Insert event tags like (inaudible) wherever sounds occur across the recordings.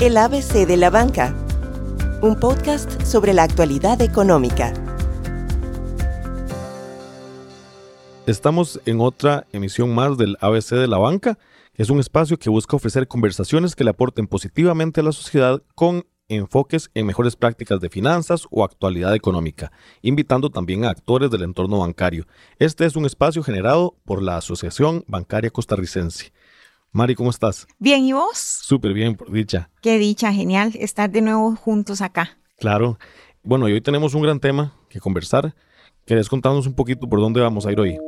El ABC de la Banca, un podcast sobre la actualidad económica. Estamos en otra emisión más del ABC de la Banca, es un espacio que busca ofrecer conversaciones que le aporten positivamente a la sociedad con enfoques en mejores prácticas de finanzas o actualidad económica, invitando también a actores del entorno bancario. Este es un espacio generado por la Asociación Bancaria Costarricense. Mari, ¿cómo estás? Bien, ¿y vos? Súper bien, por dicha. Qué dicha, genial estar de nuevo juntos acá. Claro. Bueno, y hoy tenemos un gran tema que conversar. ¿Querés contarnos un poquito por dónde vamos a ir hoy?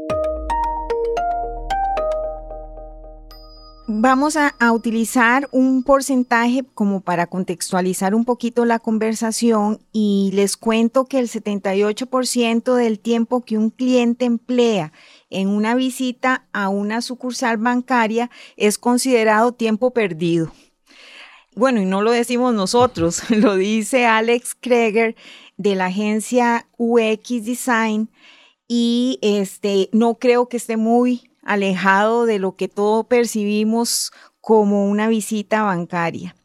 Vamos a, a, utilizar un porcentaje como para contextualizar un poquito la conversación y les cuento que el 78% del tiempo que un cliente emplea en una visita a una sucursal bancaria es considerado tiempo perdido. Bueno, y no lo decimos nosotros, (laughs) lo dice Alex Kreger de la agencia UX Design y este no creo que esté muy alejado de lo que todos percibimos como una visita bancaria.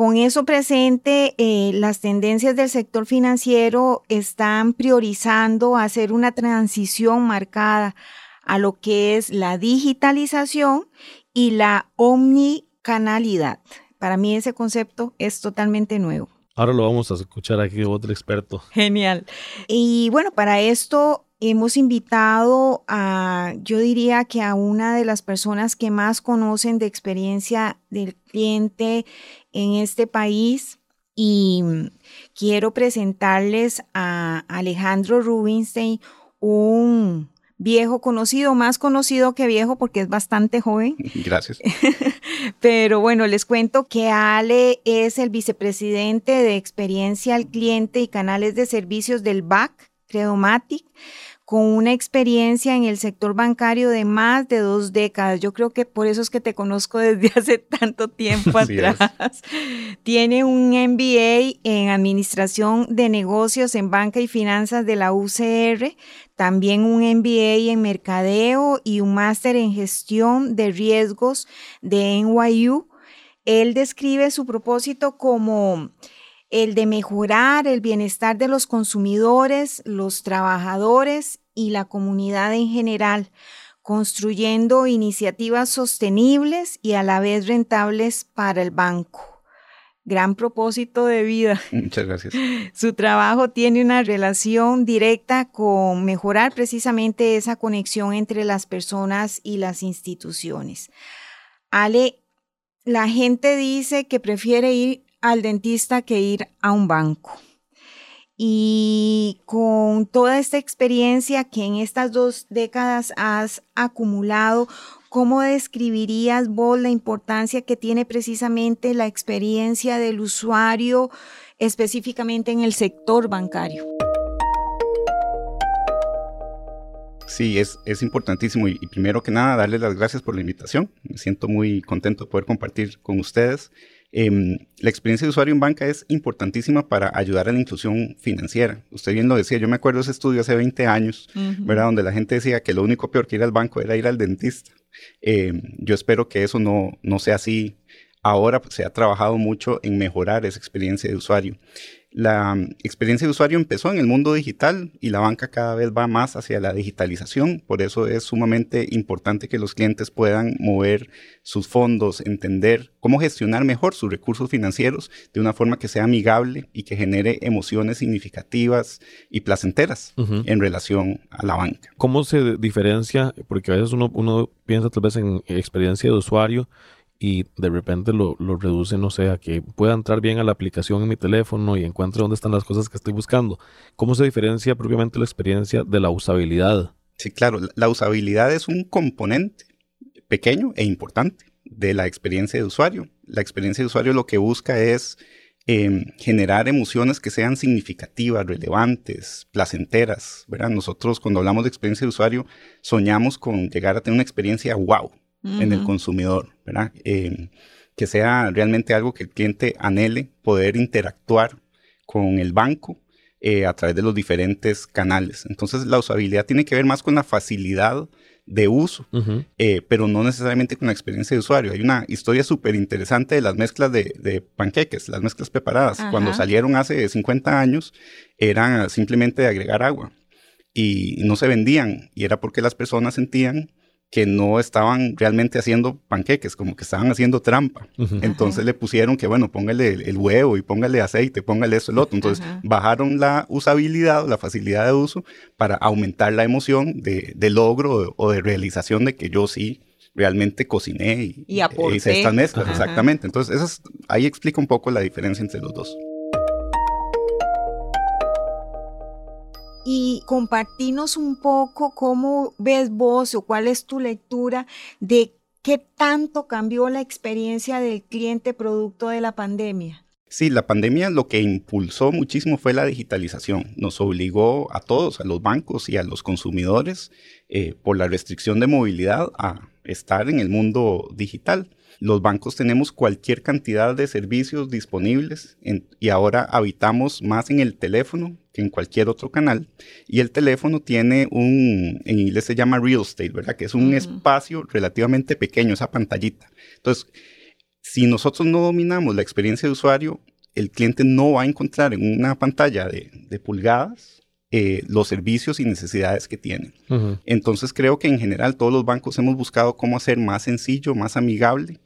Con eso presente, eh, las tendencias del sector financiero están priorizando hacer una transición marcada a lo que es la digitalización y la omnicanalidad. Para mí ese concepto es totalmente nuevo. Ahora lo vamos a escuchar aquí de otro experto. Genial. Y bueno, para esto hemos invitado a, yo diría que a una de las personas que más conocen de experiencia del cliente en este país y quiero presentarles a Alejandro Rubinstein, un viejo conocido, más conocido que viejo porque es bastante joven. (laughs) Gracias. (laughs) Pero bueno, les cuento que Ale es el vicepresidente de experiencia al cliente y canales de servicios del BAC, Credomatic con una experiencia en el sector bancario de más de dos décadas. Yo creo que por eso es que te conozco desde (laughs) hace tanto tiempo atrás. Tiene un MBA en Administración de Negocios en Banca y Finanzas de la UCR, también un MBA en Mercadeo y un máster en Gestión de Riesgos de NYU. Él describe su propósito como el de mejorar el bienestar de los consumidores, los trabajadores y la comunidad en general, construyendo iniciativas sostenibles y a la vez rentables para el banco. Gran propósito de vida. (laughs) Muchas gracias. Su trabajo tiene una relación directa con mejorar precisamente esa conexión entre las personas y las instituciones. Ale, la gente dice que prefiere ir al dentista que ir a un banco. Y con toda esta experiencia que en estas dos décadas has acumulado, ¿cómo describirías vos la importancia que tiene precisamente la experiencia del usuario específicamente en el sector bancario? Sí, es, es importantísimo y, y, primero que nada darles las gracias por la invitación. Me siento muy contento de poder compartir con ustedes. Eh, la experiencia de usuario en banca es importantísima para ayudar a la inclusión financiera. Usted bien lo decía, yo me acuerdo de ese estudio hace 20 años, uh -huh. ¿verdad? Donde la gente decía que lo único peor que ir al banco era ir al dentista. Eh, yo espero que eso no, no sea así. Ahora pues, se ha trabajado mucho en mejorar esa experiencia de usuario la experiencia de usuario empezó en el mundo digital y la banca cada vez va más hacia la digitalización. Por eso es sumamente importante que los clientes puedan mover sus fondos, entender cómo gestionar mejor sus recursos financieros de una forma que sea amigable y que genere emociones significativas y placenteras uh -huh. en relación a la banca. ¿Cómo se diferencia? Porque a veces uno, uno piensa tal vez en experiencia de usuario y de repente lo, lo, reduce, no sé, a que pueda entrar bien a la aplicación en mi teléfono y encuentre dónde están las cosas que estoy buscando. ¿Cómo se diferencia propiamente la experiencia de la usabilidad? Sí, claro, la usabilidad es un componente pequeño e importante de la experiencia de usuario. La experiencia de usuario lo que busca es eh, generar emociones que sean significativas, relevantes, placenteras, ¿verdad? Nosotros cuando hablamos de experiencia de usuario soñamos con llegar a tener una experiencia wow, Uh -huh. en el consumidor, ¿verdad? Eh, que sea realmente algo que el cliente anhele poder interactuar con el banco eh, a través de los diferentes canales. Entonces la usabilidad tiene que ver más con la facilidad de uso, eh, pero no necesariamente con la experiencia de usuario. Hay una historia súper interesante de las mezclas de, panqueques, las mezclas preparadas. Cuando salieron hace 50 años, eran simplemente de agregar agua y no se vendían, y era porque las personas sentían que no estaban realmente haciendo panqueques, como que estaban haciendo trampa. Entonces le pusieron que, bueno, póngale el, huevo y póngale aceite, póngale eso, el otro. Entonces bajaron la usabilidad, la facilidad de uso para aumentar la emoción de, logro o de realización de que yo sí realmente cociné y, y hice estas mezclas. Exactamente. Entonces, ahí explica un poco la diferencia entre los dos. Y compartirnos un poco cómo ves vos o cuál es tu lectura de qué tanto cambió la experiencia del cliente producto de la pandemia. Sí, la pandemia lo que impulsó muchísimo fue la digitalización. Nos obligó a todos, a los bancos y a los consumidores, eh, por la restricción de movilidad, a estar en el mundo digital. Los bancos tenemos cualquier cantidad de servicios disponibles y ahora habitamos más en el teléfono que en cualquier otro canal. Y el teléfono tiene un, en inglés se llama real estate, ¿verdad? Que es un espacio relativamente pequeño, esa pantallita. Entonces, si nosotros no dominamos la experiencia de usuario, el cliente no va a encontrar en una pantalla de pulgadas eh, los servicios y necesidades que tienen. Entonces creo que en general todos los bancos hemos buscado cómo hacer más sencillo, más amigable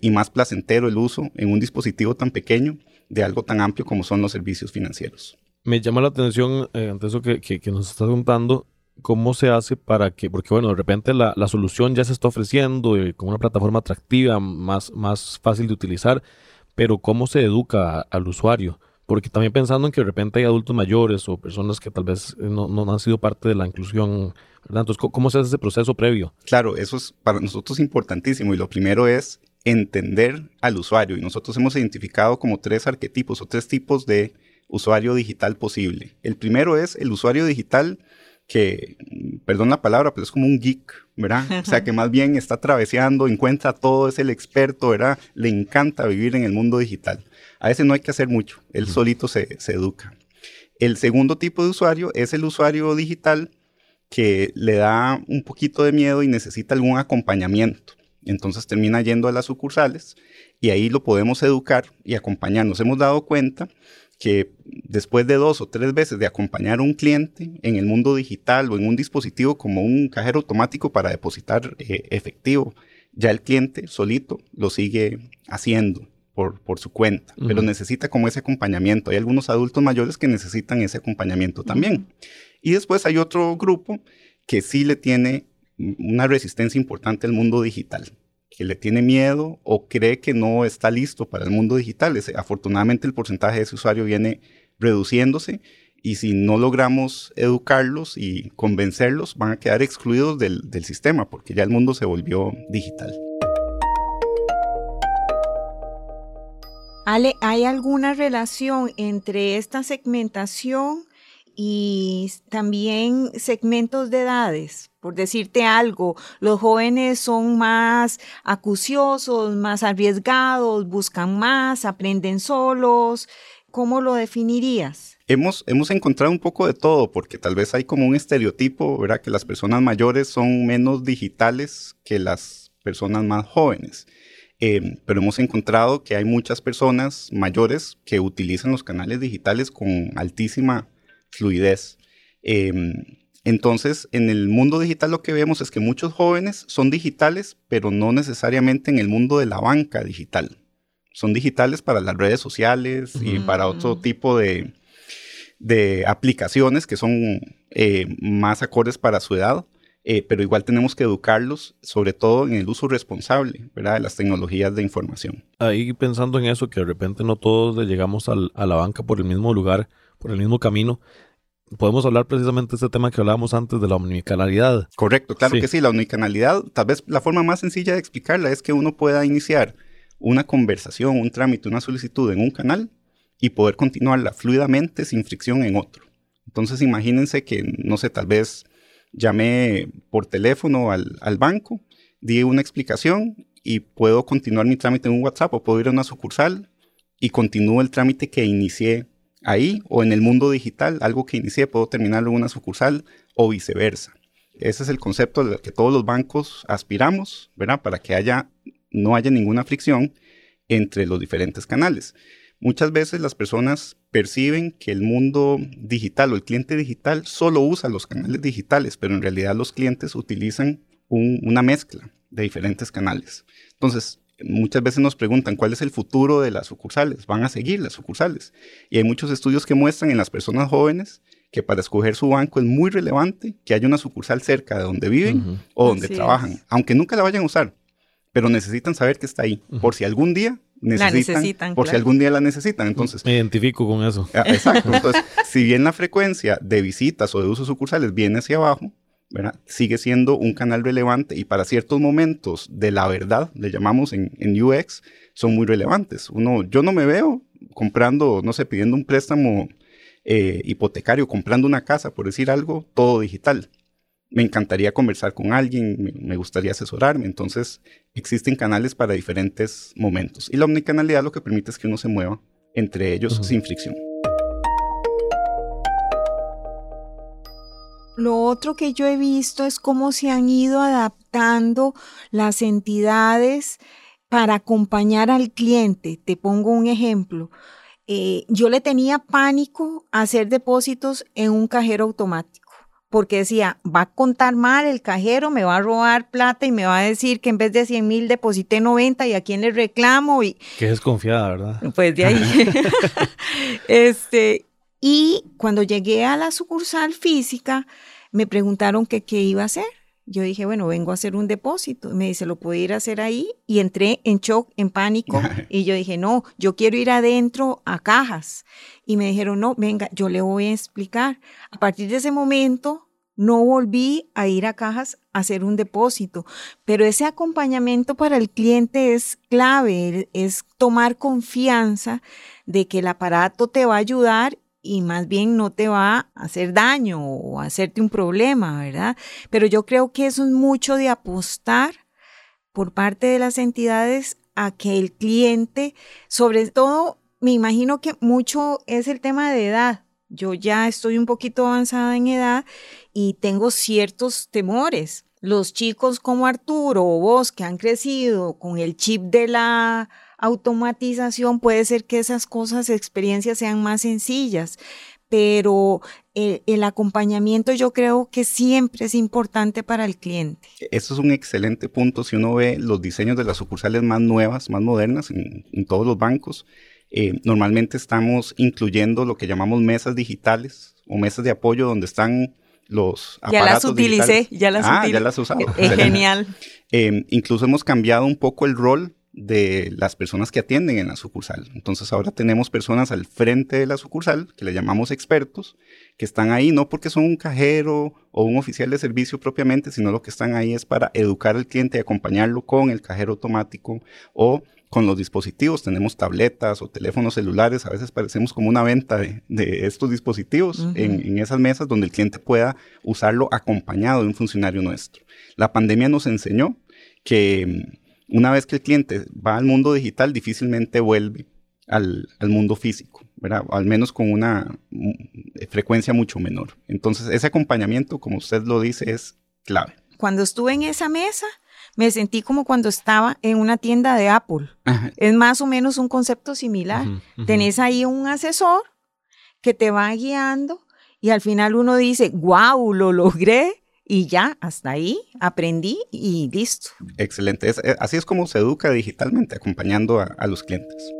y más placentero el uso en un dispositivo tan pequeño de algo tan amplio como son los servicios financieros. Me llama la atención, eh, ante eso que, que, nos estás contando, cómo se hace para que, porque bueno, de repente la, la solución ya se está ofreciendo eh, con una plataforma atractiva, más, más fácil de utilizar, pero cómo se educa al usuario porque también pensando en que de repente hay adultos mayores o personas que tal vez eh, no, no han sido parte de la inclusión, ¿verdad? Entonces, ¿cómo se hace ese proceso previo? Claro, eso es para nosotros importantísimo y lo primero es entender al usuario y nosotros hemos identificado como tres arquetipos o tres tipos de usuario digital posible. El primero es el usuario digital que, perdón la palabra, pero es como un geek, ¿verdad? O sea, que más bien está traveseando, encuentra todo, es el experto, ¿verdad? Le encanta vivir en el mundo digital. A ese no hay que hacer mucho, él solito se, educa. El segundo tipo de usuario es el usuario digital que le da un poquito de miedo y necesita algún acompañamiento. Entonces termina yendo a las sucursales y ahí lo podemos educar y acompañar. Nos hemos dado cuenta que después de dos o tres veces de acompañar a un cliente en el mundo digital o en un dispositivo como un cajero automático para depositar eh, efectivo, ya el cliente solito lo sigue haciendo por, su cuenta, pero necesita como ese acompañamiento. Hay algunos adultos mayores que necesitan ese acompañamiento también. Y después hay otro grupo que sí le tiene una resistencia importante al mundo digital, que le tiene miedo o cree que no está listo para el mundo digital. afortunadamente el porcentaje de ese usuario viene reduciéndose y si no logramos educarlos y convencerlos, van a quedar excluidos del sistema porque ya el mundo se volvió digital. Ale, ¿hay alguna relación entre esta segmentación y también segmentos de edades? Por decirte algo, los jóvenes son más acuciosos, más arriesgados, buscan más, aprenden solos. ¿Cómo lo definirías? Hemos, hemos encontrado un poco de todo, porque tal vez hay como un estereotipo, ¿verdad? Que las personas mayores son menos digitales que las personas más jóvenes. Em, pero hemos encontrado que hay muchas personas mayores que utilizan los canales digitales con altísima fluidez. Em, entonces, en el mundo digital lo que vemos es que muchos jóvenes son digitales, pero no necesariamente en el mundo de la banca digital. Son digitales para las redes sociales y para otro tipo de, de aplicaciones que son eh, más acordes para su edad. Eh, pero igual tenemos que educarlos, sobre todo en el uso responsable ¿verdad? de las tecnologías de información. Ahí pensando en eso, que de repente no todos llegamos a la banca por el mismo lugar, por el mismo camino, podemos hablar precisamente de este tema que hablábamos antes de la omnicanalidad. Correcto, claro que sí, la omnicanalidad, tal vez la forma más sencilla de explicarla es que uno pueda iniciar una conversación, un trámite, una solicitud en un canal y poder continuarla fluidamente sin fricción en otro. Entonces imagínense que, no sé, tal vez llamé por teléfono al, banco, di una explicación y puedo continuar mi trámite en un WhatsApp o puedo ir a una sucursal y continúo el trámite que inicié ahí o en el mundo digital, algo que inicié puedo terminarlo en una sucursal o viceversa. ese es el concepto al que todos los bancos aspiramos, ¿verdad? Para que haya, no haya ninguna fricción entre los diferentes canales. Muchas veces las personas perciben que el mundo digital o el cliente digital solo usa los canales digitales, pero en realidad los clientes utilizan una mezcla de diferentes canales. Entonces, muchas veces nos preguntan cuál es el futuro de las sucursales. Van a seguir las sucursales. Y hay muchos estudios que muestran en las personas jóvenes que para escoger su banco es muy relevante que haya una sucursal cerca de donde viven o donde trabajan, aunque nunca la vayan a usar, pero necesitan saber que está ahí, por si algún día necesitan, por si algún día la necesitan. Entonces, me identifico con eso. Ah, exacto. Entonces, (laughs) si bien la frecuencia de visitas o de usos sucursales viene hacia abajo, ¿verdad? sigue siendo un canal relevante y para ciertos momentos de la verdad, le llamamos en, en UX, son muy relevantes. Uno, yo no me veo comprando, no sé, pidiendo un préstamo eh, hipotecario, comprando una casa, por decir algo, todo digital me encantaría conversar con alguien, me, gustaría asesorarme. Entonces, existen canales para diferentes momentos. Y la omnicanalidad lo que permite es que uno se mueva entre ellos sin fricción. Lo otro que yo he visto es cómo se han ido adaptando las entidades para acompañar al cliente. Te pongo un ejemplo. Eh, yo le tenía pánico hacer depósitos en un cajero automático porque decía, va a contar mal el cajero, me va a robar plata y me va a decir que en vez de 100 mil deposité 90 y a quién le reclamo. Y, Qué desconfiada, ¿verdad? Pues de ahí. (laughs) (laughs) este, y cuando llegué a la sucursal física, me preguntaron que qué iba a hacer. Yo dije, bueno, vengo a hacer un depósito. Me dice, ¿lo puedo ir a hacer ahí? Y entré en shock, en pánico. (laughs) y yo dije, no, yo quiero ir adentro a cajas. Y me dijeron, no, venga, yo le voy a explicar. A partir de ese momento, no volví a ir a cajas a hacer un depósito, pero ese acompañamiento para el cliente es clave, es tomar confianza de que el aparato te va a ayudar y más bien no te va a hacer daño o hacerte un problema, ¿verdad? Pero yo creo que eso es mucho de apostar por parte de las entidades a que el cliente, sobre todo, me imagino que mucho es el tema de edad. Yo ya estoy un poquito avanzada en edad y tengo ciertos temores. Los chicos como Arturo o vos que han crecido con el chip de la automatización, puede ser que esas cosas, experiencias sean más sencillas, pero eh, el, acompañamiento yo creo que siempre es importante para el cliente. Eso es un excelente punto si uno ve los diseños de las sucursales más nuevas, más modernas en, todos los bancos. Eh, normalmente estamos incluyendo lo que llamamos mesas digitales o mesas de apoyo donde están los aparatos Ya las utilicé, ya las ah, ya las usado. Es (laughs) genial. Eh, incluso hemos cambiado un poco el rol de las personas que atienden en la sucursal. Entonces ahora tenemos personas al frente de la sucursal, que le llamamos expertos, que están ahí no porque son un cajero o un oficial de servicio propiamente, sino lo que están ahí es para educar al cliente y acompañarlo con el cajero automático o con los dispositivos. Tenemos tabletas o teléfonos celulares, a veces parecemos como una venta de, estos dispositivos en, en esas mesas donde el cliente pueda usarlo acompañado de un funcionario nuestro. La pandemia nos enseñó que una vez que el cliente va al mundo digital, difícilmente vuelve al, mundo físico, ¿verdad? Al menos con una mm, frecuencia mucho menor. Entonces, ese acompañamiento, como usted lo dice, es clave. Cuando estuve en esa mesa, me sentí como cuando estaba en una tienda de Apple. Es más o menos un concepto similar. Tenés ahí un asesor que te va guiando y al final uno dice, wow, lo logré y ya, hasta ahí aprendí y listo. Excelente. Eh, así es como se educa digitalmente, acompañando a, los clientes.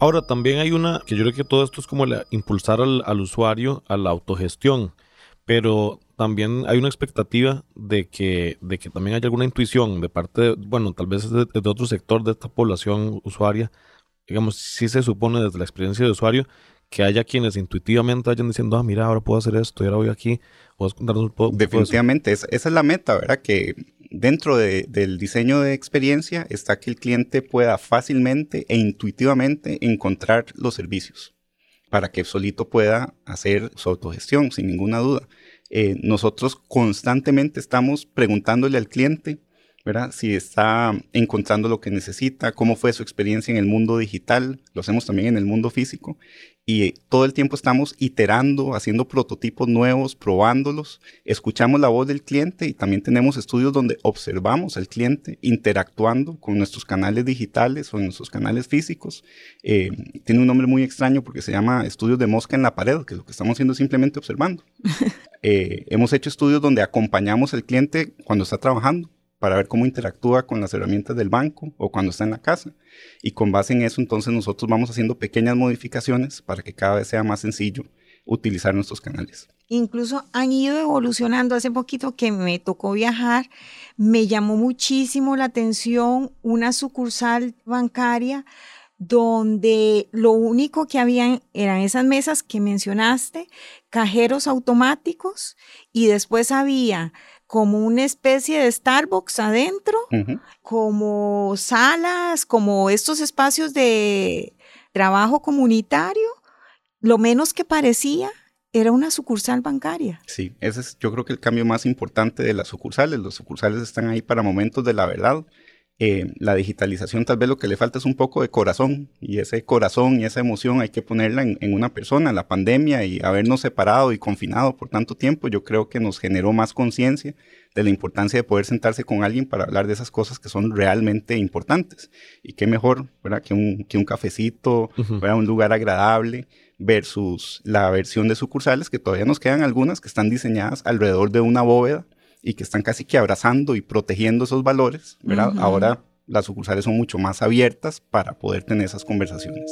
Ahora, también hay una, que yo creo que todo esto es como impulsar al, usuario a la autogestión, pero también hay una expectativa de que, de que también haya alguna intuición de parte, de, bueno, tal vez de, de otro sector de esta población usuaria, digamos, si se supone desde la experiencia de usuario, que haya quienes intuitivamente vayan diciendo, ah, mira, ahora puedo hacer esto y ahora voy aquí. ¿Puedes contarnos un? Definitivamente, esa, es la meta, ¿verdad? Que dentro del diseño de experiencia está que el cliente pueda fácilmente e intuitivamente encontrar los servicios para que solito pueda hacer su autogestión, sin ninguna duda. Eh, nosotros constantemente estamos preguntándole al cliente ¿verdad? Si está encontrando lo que necesita, cómo fue su experiencia en el mundo digital, lo hacemos también en el mundo físico y todo el tiempo estamos iterando, haciendo prototipos nuevos, probándolos, escuchamos la voz del cliente y también tenemos estudios donde observamos al cliente interactuando con nuestros canales digitales o nuestros canales físicos. Eh, tiene un nombre muy extraño porque se llama estudios de mosca en la pared, que lo que estamos haciendo es simplemente observando. (laughs) Eh, hemos hecho estudios donde acompañamos al cliente cuando está trabajando para ver cómo interactúa con las herramientas del banco o cuando está en la casa. Y con base en eso, entonces nosotros vamos haciendo pequeñas modificaciones para que cada vez sea más sencillo utilizar nuestros canales. Incluso han ido evolucionando. Hace poquito que me tocó viajar, me llamó muchísimo la atención una sucursal bancaria donde lo único que habían eran esas mesas que mencionaste, cajeros automáticos y después había como una especie de Starbucks adentro, como salas, como estos espacios de trabajo comunitario, lo menos que parecía era una sucursal bancaria. Sí, ese es yo creo que el cambio más importante de las sucursales. Los sucursales están ahí para momentos de la verdad eh, la digitalización tal vez lo que le falta es un poco de corazón y ese corazón y esa emoción hay que ponerla en, una persona. La pandemia y habernos separado y confinado por tanto tiempo yo creo que nos generó más conciencia de la importancia de poder sentarse con alguien para hablar de esas cosas que son realmente importantes. Y qué mejor Que, un, que un cafecito, un lugar agradable versus la versión de sucursales que todavía nos quedan algunas que están diseñadas alrededor de una bóveda y que están casi que abrazando y protegiendo esos valores, ¿verdad? Ahora las sucursales son mucho más abiertas para poder tener esas conversaciones.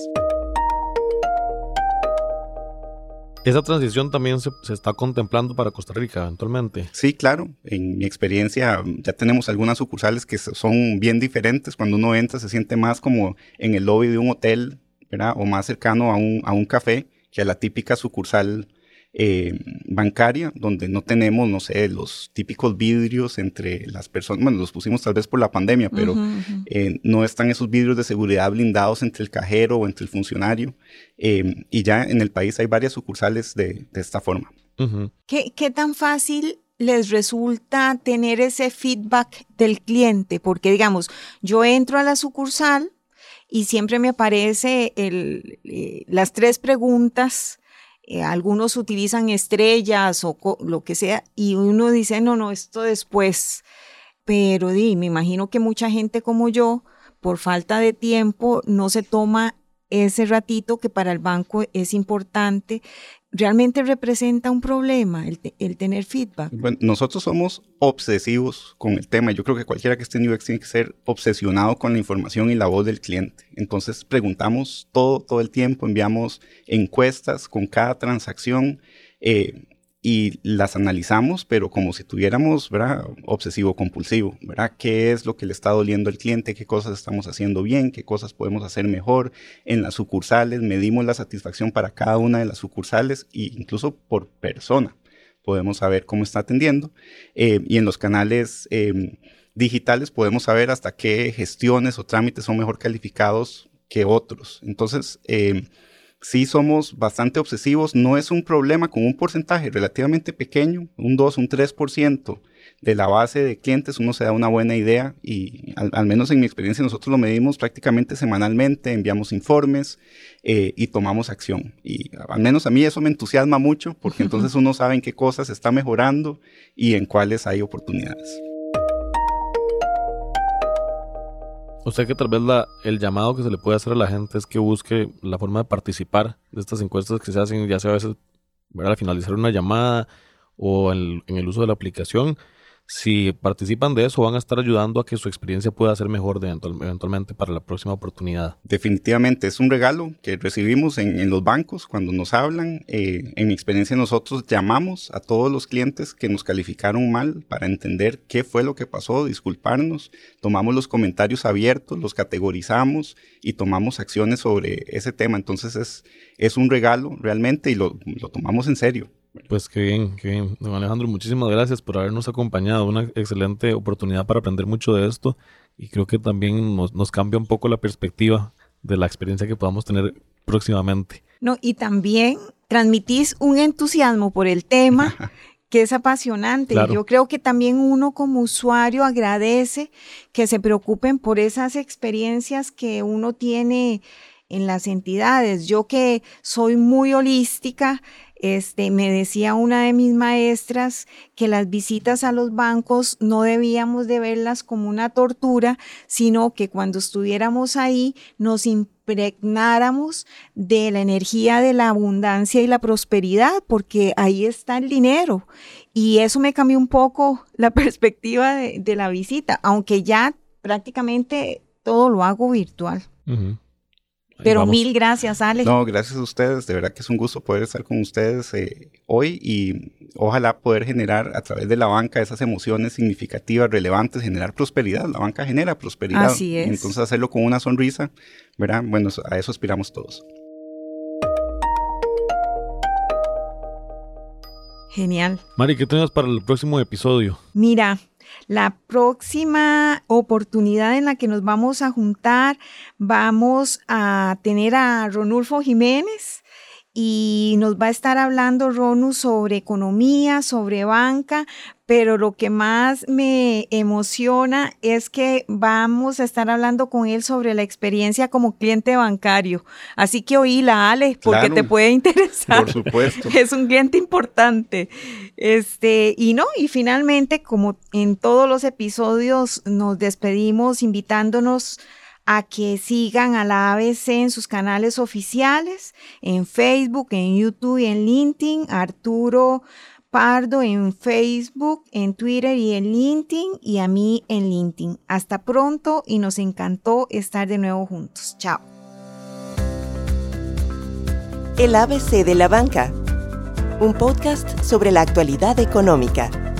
¿Esa transición también se, está contemplando para Costa Rica eventualmente? Sí, claro. En mi experiencia ya tenemos algunas sucursales que son bien diferentes. Cuando uno entra se siente más como en el lobby de un hotel, ¿verdad? O más cercano a un, a un café que a la típica sucursal eh, bancaria, donde no tenemos, no sé, los típicos vidrios entre las personas, bueno, los pusimos tal vez por la pandemia, pero eh, no están esos vidrios de seguridad blindados entre el cajero o entre el funcionario. Eh, y ya en el país hay varias sucursales de, esta forma. ¿Qué, ¿Qué tan fácil les resulta tener ese feedback del cliente? Porque digamos, yo entro a la sucursal y siempre me aparece el, las tres preguntas eh, algunos utilizan estrellas o lo que sea, y uno dice, no, no, esto después. Pero di, me imagino que mucha gente como yo, por falta de tiempo, no se toma ese ratito que para el banco es importante realmente representa un problema el, tener feedback. Bueno, nosotros somos obsesivos con el tema. Yo creo que cualquiera que esté en UX tiene que ser obsesionado con la información y la voz del cliente. Entonces preguntamos todo, todo el tiempo, enviamos encuestas con cada transacción. Eh, y las analizamos, pero como si tuviéramos. Obsesivo compulsivo, ¿verdad? ¿Qué es lo que le está doliendo al cliente? ¿Qué cosas estamos haciendo bien? ¿Qué cosas podemos hacer mejor? En las sucursales medimos la satisfacción para cada una de las sucursales e incluso por persona podemos saber cómo está atendiendo. Eh, y en los canales em, digitales podemos saber hasta qué gestiones o trámites son mejor calificados que otros. Entonces, em, sí somos bastante obsesivos. No es un problema con un porcentaje relativamente pequeño, un 2, un 3% de la base de clientes, uno se da una buena idea y al, menos en mi experiencia nosotros lo medimos prácticamente semanalmente, enviamos informes eh, y tomamos acción. Y al menos a mí eso me entusiasma mucho porque (laughs) entonces uno sabe en qué cosas está mejorando y en cuáles hay oportunidades. O sea que tal vez la, el llamado que se le puede hacer a la gente es que busque la forma de participar de estas encuestas que se hacen, ya sea a veces al finalizar una llamada o en el uso de la aplicación, si participan de eso, van a estar ayudando a que su experiencia pueda ser mejor eventualmente para la próxima oportunidad. Definitivamente, es un regalo que recibimos en, los bancos cuando nos hablan. Eh, en mi experiencia, nosotros llamamos a todos los clientes que nos calificaron mal para entender qué fue lo que pasó, disculparnos. Tomamos los comentarios abiertos, los categorizamos y tomamos acciones sobre ese tema. Entonces, es, es un regalo realmente y lo, lo tomamos en serio. Pues qué bien, qué bien. Don Alejandro, muchísimas gracias por habernos acompañado. Una excelente oportunidad para aprender mucho de esto y creo que también nos, nos cambia un poco la perspectiva de la experiencia que podamos tener próximamente. No, y también transmitís un entusiasmo por el tema (laughs) que es apasionante. Yo creo que también uno como usuario agradece que se preocupen por esas experiencias que uno tiene en las entidades. Yo que soy muy holística, este, me decía una de mis maestras que las visitas a los bancos no debíamos de verlas como una tortura, sino que cuando estuviéramos ahí nos impregnáramos de la energía de la abundancia y la prosperidad, porque ahí está el dinero. Y eso me cambió un poco (laughs) la perspectiva de, la visita, aunque ya prácticamente todo lo hago virtual. Pero mil gracias, Alex. No, gracias a ustedes. De verdad que es un gusto poder estar con ustedes eh, hoy y ojalá poder generar a través de la banca esas emociones significativas, relevantes, generar prosperidad. La banca genera prosperidad. Así es. Entonces hacerlo con una sonrisa, ¿verdad? Bueno, a eso aspiramos todos. Genial. Mari, ¿qué tenemos para el próximo episodio? Mira, la próxima oportunidad en la que nos vamos a juntar, vamos a tener a Ronulfo Jiménez y nos va a estar hablando Ronu sobre economía, sobre banca, pero lo que más me emociona es que vamos a estar hablando con él sobre la experiencia como cliente bancario. Así que oíla, Ale, porque te puede interesar. Por supuesto. (laughs) Es un cliente importante. Este, y no, y finalmente, como en todos los episodios, nos despedimos invitándonos a que sigan a la ABC en sus canales oficiales, en Facebook, en YouTube y en LinkedIn. Arturo Pardo en Facebook, en Twitter y en LinkedIn y a mí en LinkedIn. Hasta pronto y nos encantó estar de nuevo juntos. Chao. El ABC de la banca, un podcast sobre la actualidad económica.